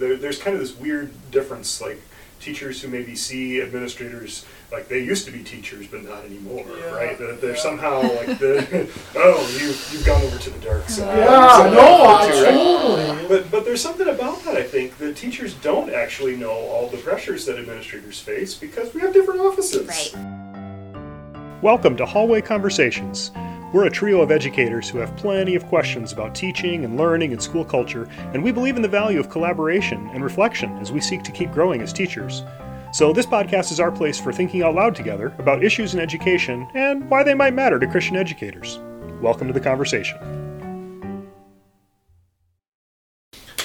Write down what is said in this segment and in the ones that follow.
there, there's kind of this weird difference, like teachers who maybe see administrators like they used to be teachers but not anymore, Yeah, right? That they're yeah. somehow like the oh you you've gone over to the dark side. Yeah, Something no, like I that too, right? totally. But but there's something about that I think that teachers don't actually know all the pressures that administrators face because we have different offices. Right. Welcome to Hallway Conversations. We're a trio of educators who have plenty of questions about teaching and learning and school culture, and we believe in the value of collaboration and reflection as we seek to keep growing as teachers. So, this podcast is our place for thinking out loud together about issues in education and why they might matter to Christian educators. Welcome to the conversation.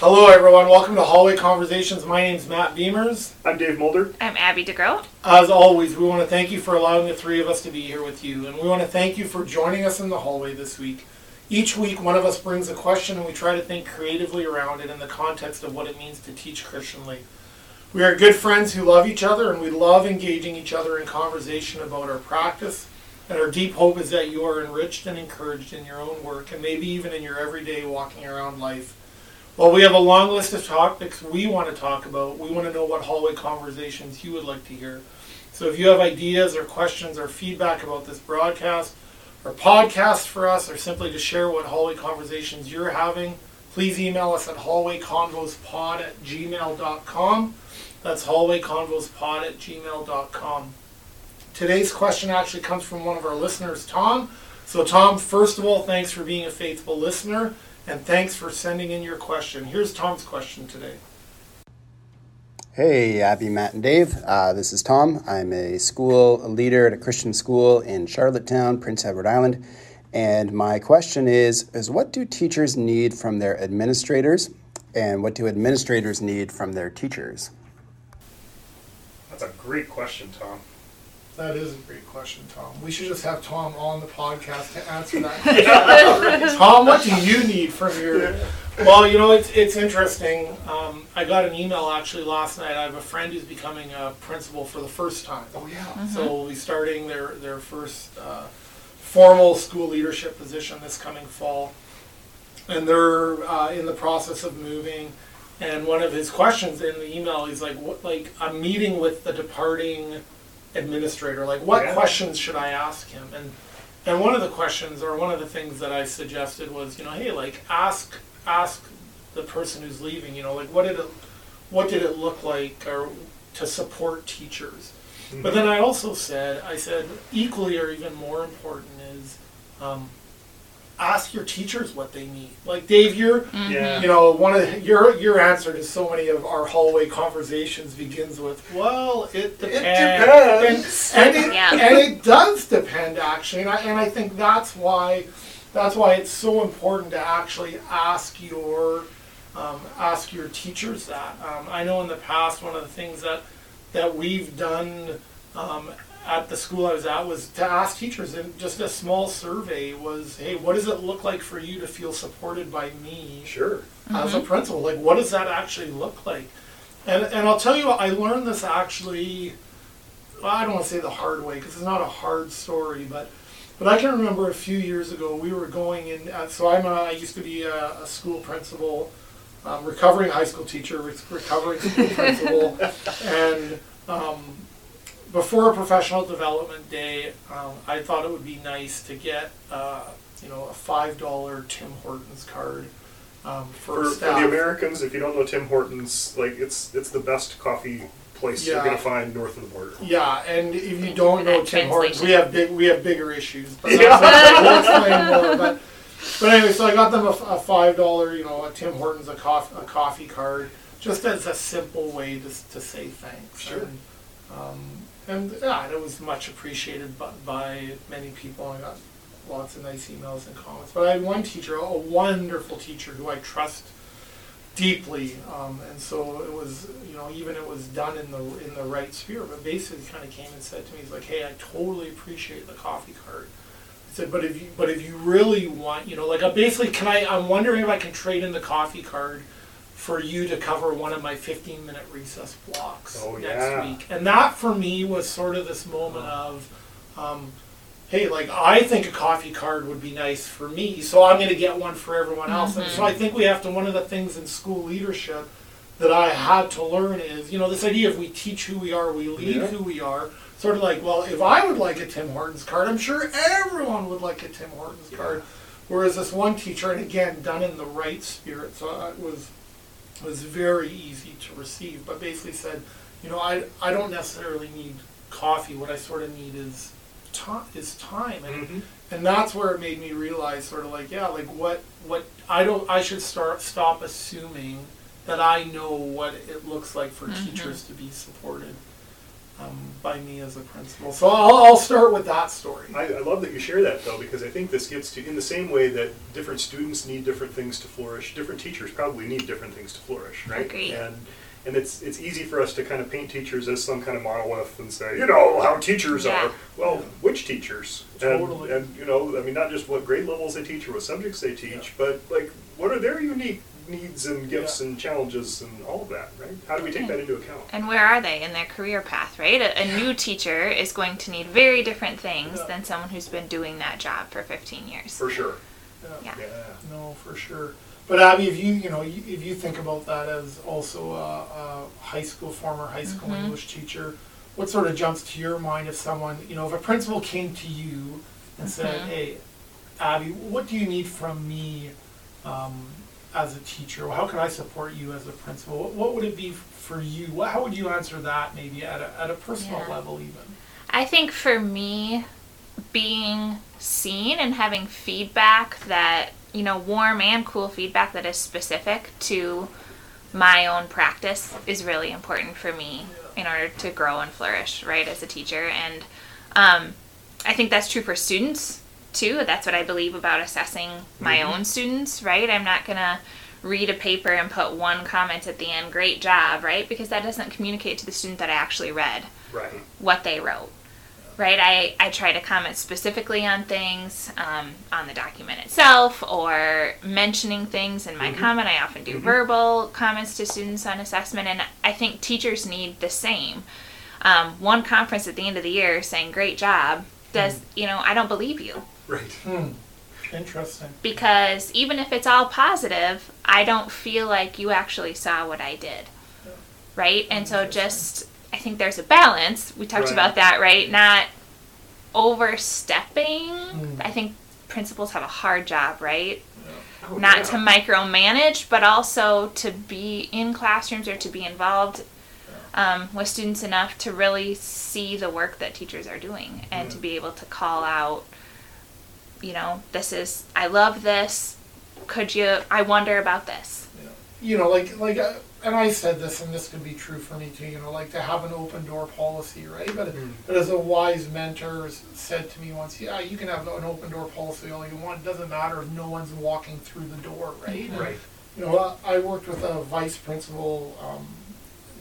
Hello, everyone. Welcome to Hallway Conversations. My name's Matt Beimers. I'm Dave Mulder. I'm Abby DeGroat. As always, we want to thank you for allowing the three of us to be here with you, and we want to thank you for joining us in the hallway this week. Each week, one of us brings a question, and we try to think creatively around it in the context of what it means to teach Christianly. We are good friends who love each other, and we love engaging each other in conversation about our practice. And our deep hope is that you are enriched and encouraged in your own work, and maybe even in your everyday walking around life. Well, we have a long list of topics we want to talk about. We want to know what hallway conversations you would like to hear. So if you have ideas or questions or feedback about this broadcast or podcast for us, or simply to share what hallway conversations you're having, please email us at hallwayconvospod at gmail.com. That's hallwayconvospod at gmail.com. Today's question actually comes from one of our listeners, Tom. So, Tom, first of all, thanks for being a faithful listener. And thanks for sending in your question. Here's Tom's question today. Hey, Abby, Matt, and Dave. Uh, this is Tom. I'm a school leader at a Christian school in Charlottetown, Prince Edward Island. And my question is, is what do teachers need from their administrators? And what do administrators need from their teachers? That's a great question, Tom. That is a great question, Tom. We should just have Tom on the podcast to answer that. question. Tom, what do you need from your? Well, you know, it's it's interesting. Um, I got an email actually last night. I have a friend who's becoming a principal for the first time. Oh yeah. So we'll be starting their their first uh, formal school leadership position this coming fall, and they're uh, in the process of moving. And one of his questions in the email, he's like, "What? Like, I'm meeting with the departing administrator. Like, what Yeah. questions should I ask him?" And and one of the questions, or one of the things that I suggested was, you know, hey, like, ask ask the person who's leaving, you know, like, what did it what did it look like, or to support teachers. But then I also said, I said, equally or even more important is um, ask your teachers what they need. Like Dave, you're, Yeah. you know, one of your your answer to so many of our hallway conversations begins with, "Well, it depends," depends. and, and, it, Yeah. and it does depend actually, and I, and I think that's why that's why it's so important to actually ask your um, ask your teachers that. Um, I know in the past one of the things that that we've done um, at the school I was at was to ask teachers, and just a small survey was, hey, what does it look like for you to feel supported by me Sure. as a principal? Like, what does that actually look like? And and I'll tell you, I learned this actually. Well, I don't want to say the hard way because it's not a hard story, but but I can remember a few years ago we were going in. Uh, so I'm a, I used to be a, a school principal, um, recovering high school teacher, re- recovering school principal, and um, before a professional development day, um, I thought it would be nice to get uh, you know a five dollar Tim Hortons card um, for, For, for staff. the Americans, if you don't know Tim Hortons, like it's it's the best coffee place you're gonna find north of the border. Yeah, and if you don't know That Tim Hortons, we translation. have big we have bigger issues. But that's we'll explain more. But but anyway, so I got them a, a five dollar, you know, a Tim Hortons a coffee a coffee card, just as a simple way to to say thanks. Sure. And, um, and yeah, it was much appreciated by, by many people. I got lots of nice emails and comments. But I had one teacher, a wonderful teacher who I trust deeply, um, and so it was, you know, even it was done in the in the right spirit. But basically, kind of came and said to me, "He's like, hey, I totally appreciate the coffee card." I said, "But if you but if you really want, you know, like, I basically, can I? I'm wondering if I can trade in the coffee card." For you to cover one of my 15 minute recess blocks Oh, next yeah. week. And that for me was sort of this moment uh-huh. of, um, hey, like I think a coffee card would be nice for me, so I'm going to get one for everyone else. And so I mm-hmm. think we have to. One of the things in school leadership that I had to learn is, you know, this idea of we teach who we are, we lead Yeah. who we are. Sort of like, well, if I would like a Tim Hortons card, I'm sure everyone would like a Tim Hortons card. Whereas this one teacher, and again, done in the right spirit, so uh, it was was very easy to receive, but basically said, you know, I, I don't necessarily need coffee. What I sort of need is time. Is time, and Mhm. and that's where it made me realize, sort of like, yeah, like what what I don't. I should start stop assuming that I know what it looks like for teachers to be supported um, by me as a principal. So I'll, I'll start with that story. I, I love that you share that though, because I think this gets to, in the same way that different students need different things to flourish, different teachers probably need different things to flourish, right? Agreed. And and it's it's easy for us to kind of paint teachers as some kind of monolith and say, you know, how teachers Yeah. are. Well, which teachers? Totally. And, and you know, I mean, not just what grade levels they teach or what subjects they teach, but like what are their unique needs and gifts Yeah. and challenges and all of that, right? How do we take that into account? And where are they in their career path, right? A, a new teacher is going to need very different things Yeah. than someone who's been doing that job for 15 years. For sure. Yeah. Yeah. No, for sure. But Abby, if you you know you- if you think about that as also a, a high school former high school Mhm. English teacher, what sort of jumps to your mind if someone you know if a principal came to you and said, Mhm. "Hey, Abby, what do you need from me um, as a teacher? How can I support you as a principal? What, what would it be for you? What, how would you answer that maybe at a at a personal Yeah. level even? I think for me, being seen and having feedback that, you know, warm and cool feedback that is specific to my own practice is really important for me in order to grow and flourish, right, as a teacher. And um, I think that's true for students too. That's what I believe about assessing my Mhm. own students, right? I'm not going to read a paper and put one comment at the end, great job, right? Because that doesn't communicate to the student that I actually read Right. what they wrote. Right? I, I try to comment specifically on things um, on the document itself or mentioning things in my Mhm. comment. I often do Mhm. verbal comments to students on assessment, and I think teachers need the same. Um, one conference at the end of the year saying, Great job, does, you know, I don't believe you Right. Hmm. Interesting. because even if it's all positive, I don't feel like you actually saw what I did. Yeah. Right? And so just I think there's a balance. We talked Right. about that, right? Not overstepping. Mm. I think principals have a hard job, right? Oh, Not yeah. to micromanage, but also to be in classrooms or to be involved um, with students enough to really see the work that teachers are doing and to be able to call out, you know, this is, I love this. Could you, I wonder about this. you know, like like, uh, and I said this, and this could be true for me too. You know, like to have an open door policy, right? But Mm. but as a wise mentor said to me once, yeah, you can have an open door policy all you want. It doesn't matter if no one's walking through the door, right? Right. You know, I I worked with a vice principal. Um,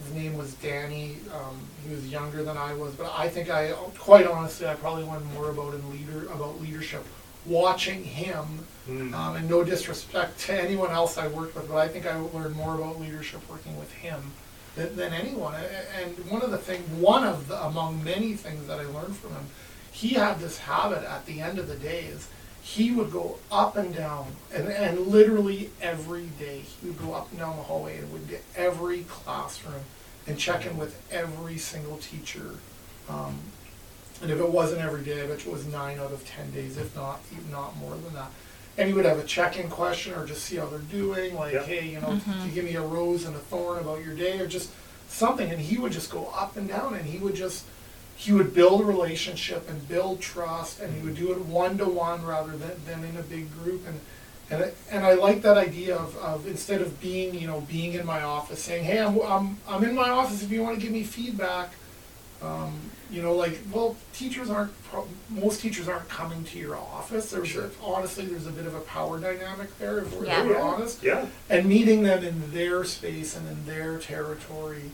his name was Danny. Um, he was younger than I was, but I think I, quite honestly, I probably learned more about in leader about leadership watching him Mm. um, and no disrespect to anyone else I worked with, but I think I learned more about leadership working with him than, than anyone. And one of the things, one of the, among many things that I learned from him, he had this habit at the end of the day is he would go up and down, and, and literally every day he would go up and down the hallway and would get every classroom and check in with every single teacher. Um, and if it wasn't every day, I bet you it was nine out of ten days, if not, if not more than that. And he would have a check-in question or just see how they're doing, like, Yeah. hey, you know, can you give me a rose and a thorn about your day, or just something. And he would just go up and down, and he would just, he would build a relationship and build trust, and he would do it one to one rather than, than in a big group. And and I, and I like that idea of, of instead of being, you know, being in my office saying, hey, I'm, I'm, I'm in my office if you want to give me feedback. Um, you know, like, well, teachers aren't, pro- most teachers aren't coming to your office. There's, Sure. honestly, there's a bit of a power dynamic there, if we're, Yeah. if honest. Yeah. And meeting them in their space and in their territory.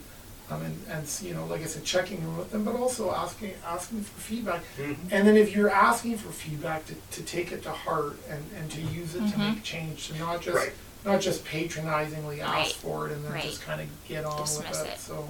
Um, and, and, you know, like I said, checking in with them, but also asking, asking for feedback. Mhm. And then if you're asking for feedback, to, to take it to heart and, and to use it to Mhm. make change, to not just Right. not just patronizingly ask Right. for it and then Right. just kind of get on Dismiss with it. it. So,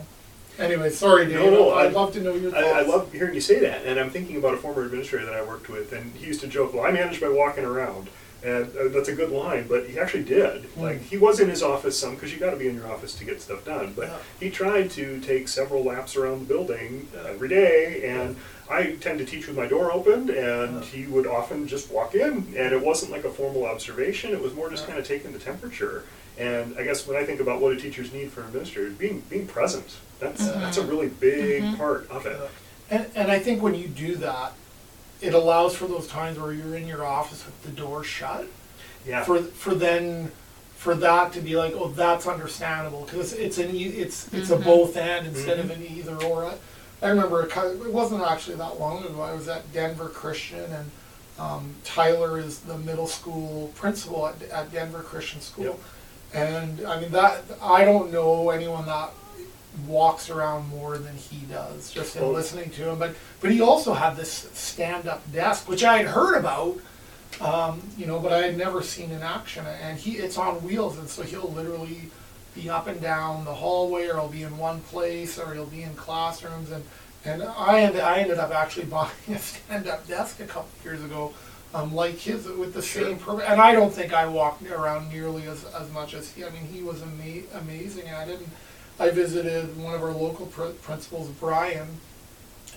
anyway, sorry, No, Dave. no, I'd I- love to know your thoughts. I, I love hearing you say that, and I'm thinking about a former administrator that I worked with, and he used to joke, "Well, I manage by walking around." And uh, that's a good line, but he actually did. Hmm. Like he was in his office some because you got to be in your office to get stuff done. But Yeah. he tried to take several laps around the building every day, and I tend to teach with my door open, and Yeah. he would often just walk in, and it wasn't like a formal observation. It was more just uh-huh. Yeah. kind of taking the temperature. And I guess when I think about what do teachers need from administrators, being being present. That's uh-huh. that's a really big mm-hmm. part of it. And, and I think when you do that, it allows for those times where you're in your office with the door shut. Yeah. For for then for that to be like, oh, that's understandable because it's an e- it's it's a mm-hmm. both and instead of mm-hmm. an either or. I, I remember it, kind of- it wasn't actually that long ago. I was at Denver Christian and um, Tyler is the middle school principal at, at Denver Christian School. Yep. And I mean that I don't know anyone that walks around more than he does just in Well- listening to him. But but he also had this stand up desk, which I had heard about, um, you know, but I had never seen in action. And he it's on wheels, and so he'll literally be up and down the hallway, or he'll be in one place, or he'll be in classrooms. And and I ended, I ended up actually buying a stand up desk a couple years ago. Um, like his with the same purpose, and I don't think I walked around nearly as, as much as he. I mean, he was ama- amazing, and I didn't. I visited one of our local pr- principals, Brian,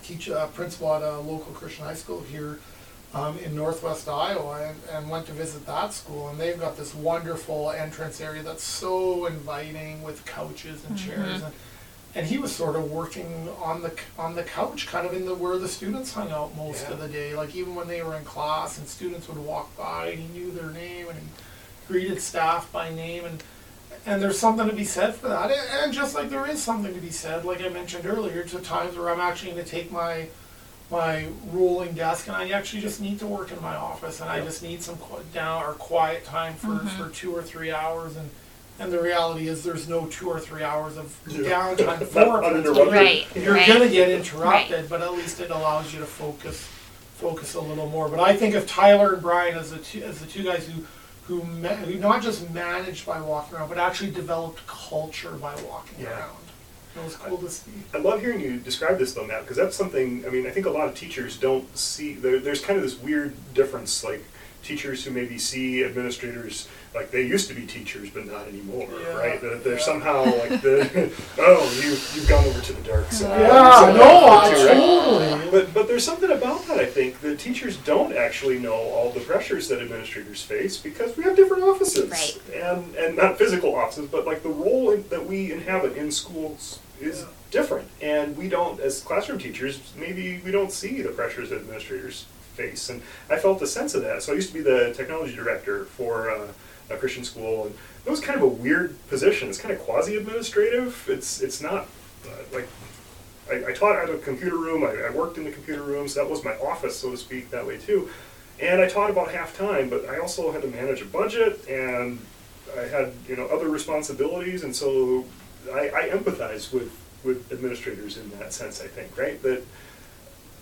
teach a principal at a local Christian high school here um, in northwest Iowa, and, and went to visit that school. And they've got this wonderful entrance area that's so inviting with couches and chairs. And, and he was sort of working on the on the couch, kind of in the where the students hung out most of the day. Like even when they were in class, and students would walk by, and he knew their name, and he greeted staff by name, and and there's something to be said for that. And- And just like there is something to be said, like I mentioned earlier, to times where I'm actually going to take my my rolling desk and I actually just need to work in my office and I just need some qu- down or quiet time for, mm-hmm. for two or three hours and and the reality is there's no two or three hours of Yeah. downtime for it. uninterrupted. Right. You're right. gonna get interrupted, but at least it allows you to focus focus a little more. But I think of Tyler and Brian as the two as the two guys who who, ma- who not just managed by walking around, but actually developed culture by walking Yeah. around. It was cool to see. I love hearing you describe this though, Matt, because that's something. I mean, I think a lot of teachers don't see. There, there's kind of this weird difference, like teachers who maybe see administrators like they used to be teachers, but not anymore, Yeah, right? That they're yeah. somehow like the oh, you you've gone over to the dark side. Yeah, Something no, like I that too, right? But but there's something about that I think that teachers don't actually know all the pressures that administrators face because we have different offices Right. and and not physical offices, but like the role in, that we inhabit in schools is Yeah. different, and we don't as classroom teachers maybe we don't see the pressures that administrators face, and I felt a sense of that. So I used to be the technology director for. Uh, a Christian school, and it was kind of a weird position. It's kind of quasi-administrative. It's it's not uh, like I, I taught at a computer room. I, I worked in the computer room, so that was my office, so to speak, that way too. And I taught about half time, but I also had to manage a budget, and I had you know other responsibilities, and so I, I empathize with with administrators in that sense. I think right that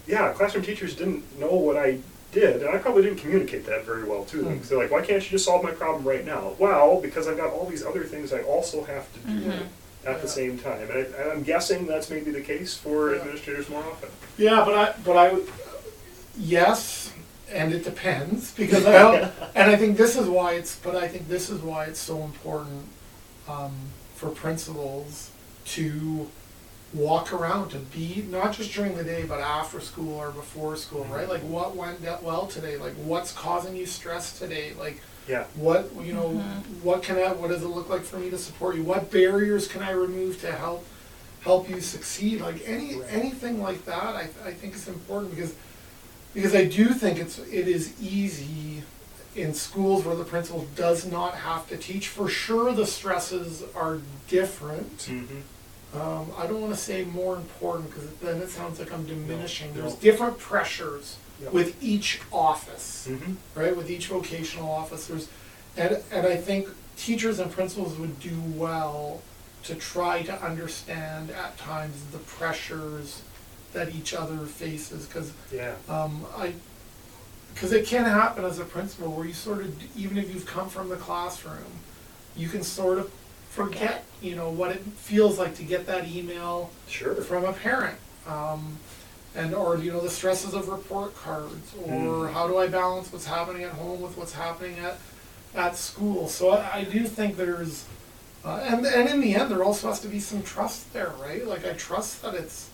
yeah, classroom teachers didn't know what I did, and I probably didn't communicate that very well to them. Hmm. So they're like, why can't you just solve my problem right now? Well, because I've got all these other things I also have to do at Yeah. the same time, and, I, and I'm guessing that's maybe the case for Yeah. administrators more often. Yeah, but I, but I would, yes, and it depends because I, don't- and I think this is why it's, but I think this is why it's so important um, for principals to walk around to be not just during the day but after school or before school, right? Like what went well today? Like what's causing you stress today? Like Yeah. what you know what can I what does it look like for me to support you what barriers can i remove to help help you succeed like any anything like that i, I think is important because because i do think it's it is easy in schools where the principal does not have to teach for sure the stresses are different Mm-hmm. Um, I don't want to say more important because then it sounds like I'm diminishing. There's no. different pressures with each office Mm-hmm. right, with each vocational officers. And, and I think teachers and principals would do well to try to understand at times the pressures that each other faces. Because Yeah. um, I, because it can happen as a principal where you sort of, even if you've come from the classroom, you can sort of forget, you know, what it feels like to get that email Sure. from a parent. Um, and or you know the stresses of report cards or Mm. how do I balance what's happening at home with what's happening at at school. So I, I do think there's uh, and and in the end there also has to be some trust there, right? Like I trust that it's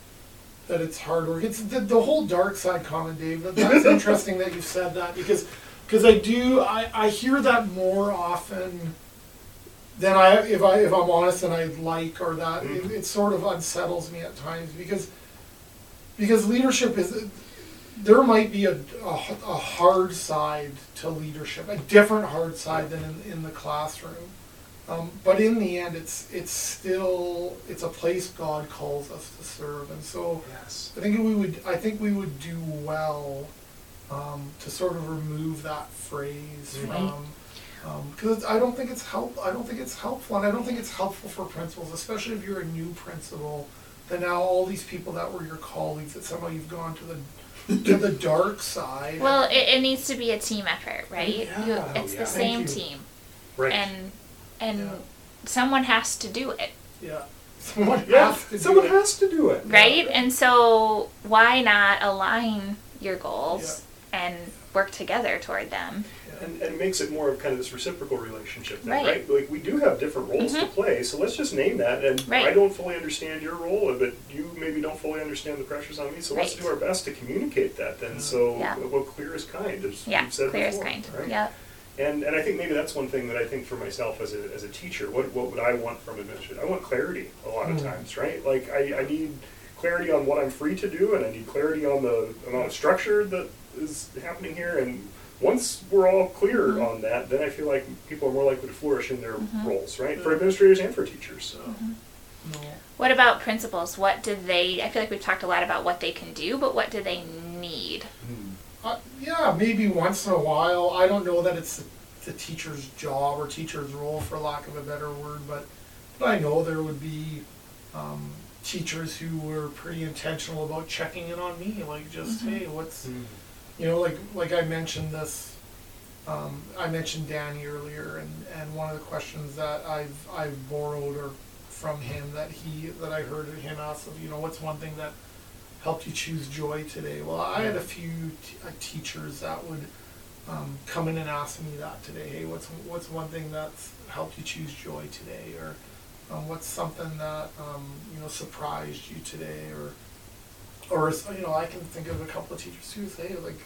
that it's hard work. It's the, the whole dark side comment, Dave. that- That's interesting that you said that because because I do I, I hear that more often than I if I if I'm honest and I like or that it, it sort of unsettles me at times because because leadership is there might be a, a, a hard side to leadership, a different hard side than in, in the classroom. Um, but in the end, it's it's still it's a place God calls us to serve, and so Yes. I think we would I think we would do well um, to sort of remove that phrase Right. from Um, because I don't think it's help I don't think it's helpful, and I don't think it's helpful for principals, especially if you're a new principal. That now all these people that were your colleagues that somehow you've gone to the to the dark side. Well, it, it needs to be a team effort, right? Oh, you- Yeah. it's oh, Yeah. the Thank same you. team, Right. and and Yeah. someone has to do it, yeah, someone yeah. has to do Someone it. has to do it. right? And so why not align your goals and work together toward them? And, and it makes it more of kind of this reciprocal relationship, then, Right. right? Like we do have different roles to Mhm. play, so let's just name that. And Right. I don't fully understand your role, but you maybe don't fully understand the pressures on me. So let's do our best to communicate that. Then, so Yeah. well, clear as kind, as Yeah, you've said clear as before, kind. right? Yep. And and I think maybe that's one thing that I think for myself as a, as a teacher, what what would I want from administration? I want clarity a lot of Mm. times, right? Like I, I need clarity on what I'm free to do, and I need clarity on the amount of structure that is happening here. And once we're all clear Mhm. on that, then I feel like people are more likely to flourish in their Mhm. roles, right? For administrators and for teachers. So. No. What about principals? What do they? I feel like we've talked a lot about what they can do, but what do they need? Uh, yeah, maybe once in a while. I don't know that it's the, the teacher's job or teacher's role, for lack of a better word, but, but I know there would be um, teachers who were pretty intentional about checking in on me, like just Mhm. hey, what's you know, like like I mentioned this. Um, I mentioned Danny earlier, and, and one of the questions that I've I've borrowed or from him that he that I heard him ask of you know what's one thing that helped you choose joy today? Well, I had a few t- uh, teachers that would um, come in and ask me that today. Hey, what's what's one thing that's helped you choose joy today, or um, what's something that um, you know surprised you today, or or you know I can think of a couple of teachers who say like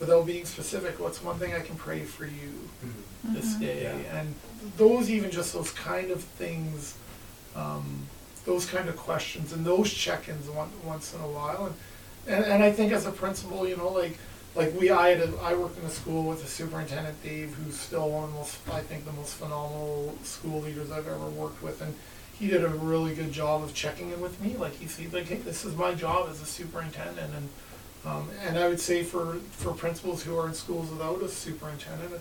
without being specific, what's one thing I can pray for you this Mhm. day, Yeah. and those even just those kind of things, um, those kind of questions and those check-ins one, once in a while, and, and and I think as a principal, you know, like like we I had a, I worked in a school with a superintendent Dave, who's still one of the most I think the most phenomenal school leaders I've ever worked with, and he did a really good job of checking in with me. Like he said, like, hey, this is my job as a superintendent, and um, and I would say for for principals who are in schools without a superintendent,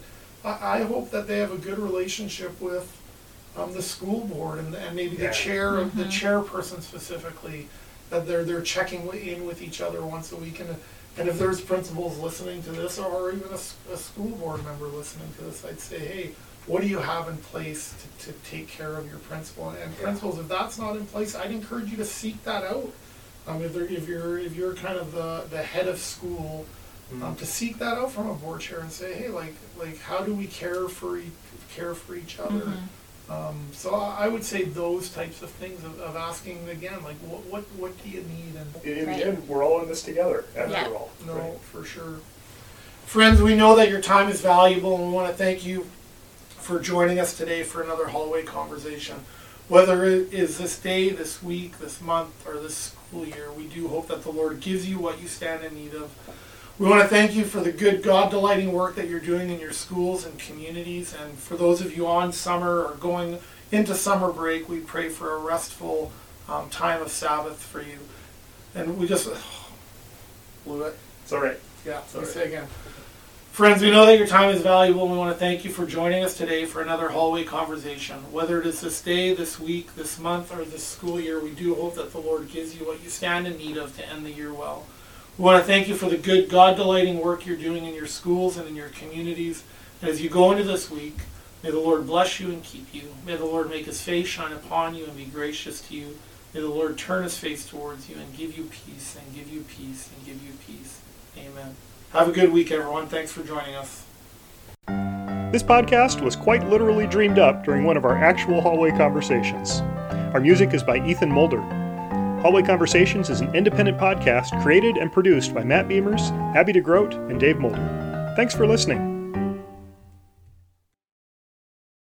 I, I hope that they have a good relationship with um, the school board and, and maybe Yeah. the chair, the Mhm. chairperson specifically, that they're they're checking in with each other once a week, and and if there's principals listening to this, or even a school board member listening to this, I'd say, hey, what do you have in place to, to take care of your principal? And Yeah. principals, if that's not in place, I'd encourage you to seek that out. Um, if, there, if you're if you're kind of the, the head of school, um, to seek that out from a board chair and say, hey, like like how do we care for e- care for each other? Mhm. Um, so I I would say those types of things of, of asking again, like what what what do you need and In, in Right. the end, we're all in this together, after Yeah. all. no, right? for sure. Friends, we know that your time is valuable, and we want to thank you for joining us today for another hallway conversation. Whether it is this day, this week, this month, or this school year, we do hope that the Lord gives you what you stand in need of. We want to thank you for the good, God delighting work that you're doing in your schools and communities. And for those of you on summer or going into summer break, we pray for a restful um, time of Sabbath for you. And we just blew it. It's all right. Yeah, let me Sorry. say again. Friends, we know that your time is valuable and we want to thank you for joining us today for another hallway conversation. Whether it is this day, this week, this month, or this school year, we do hope that the Lord gives you what you stand in need of to end the year well. We want to thank you for the good, God delighting work you're doing in your schools and in your communities. And as you go into this week, may the Lord bless you and keep you. May the Lord make his face shine upon you and be gracious to you. May the Lord turn his face towards you and give you peace and give you peace and give you peace. Amen. Have a good week, everyone. Thanks for joining us. This podcast was quite literally dreamed up during one of our actual hallway conversations. Our music is by Ethan Mulder. Hallway Conversations is an independent podcast created and produced by Matt Beimers, Abby DeGroat, and Dave Mulder. Thanks for listening.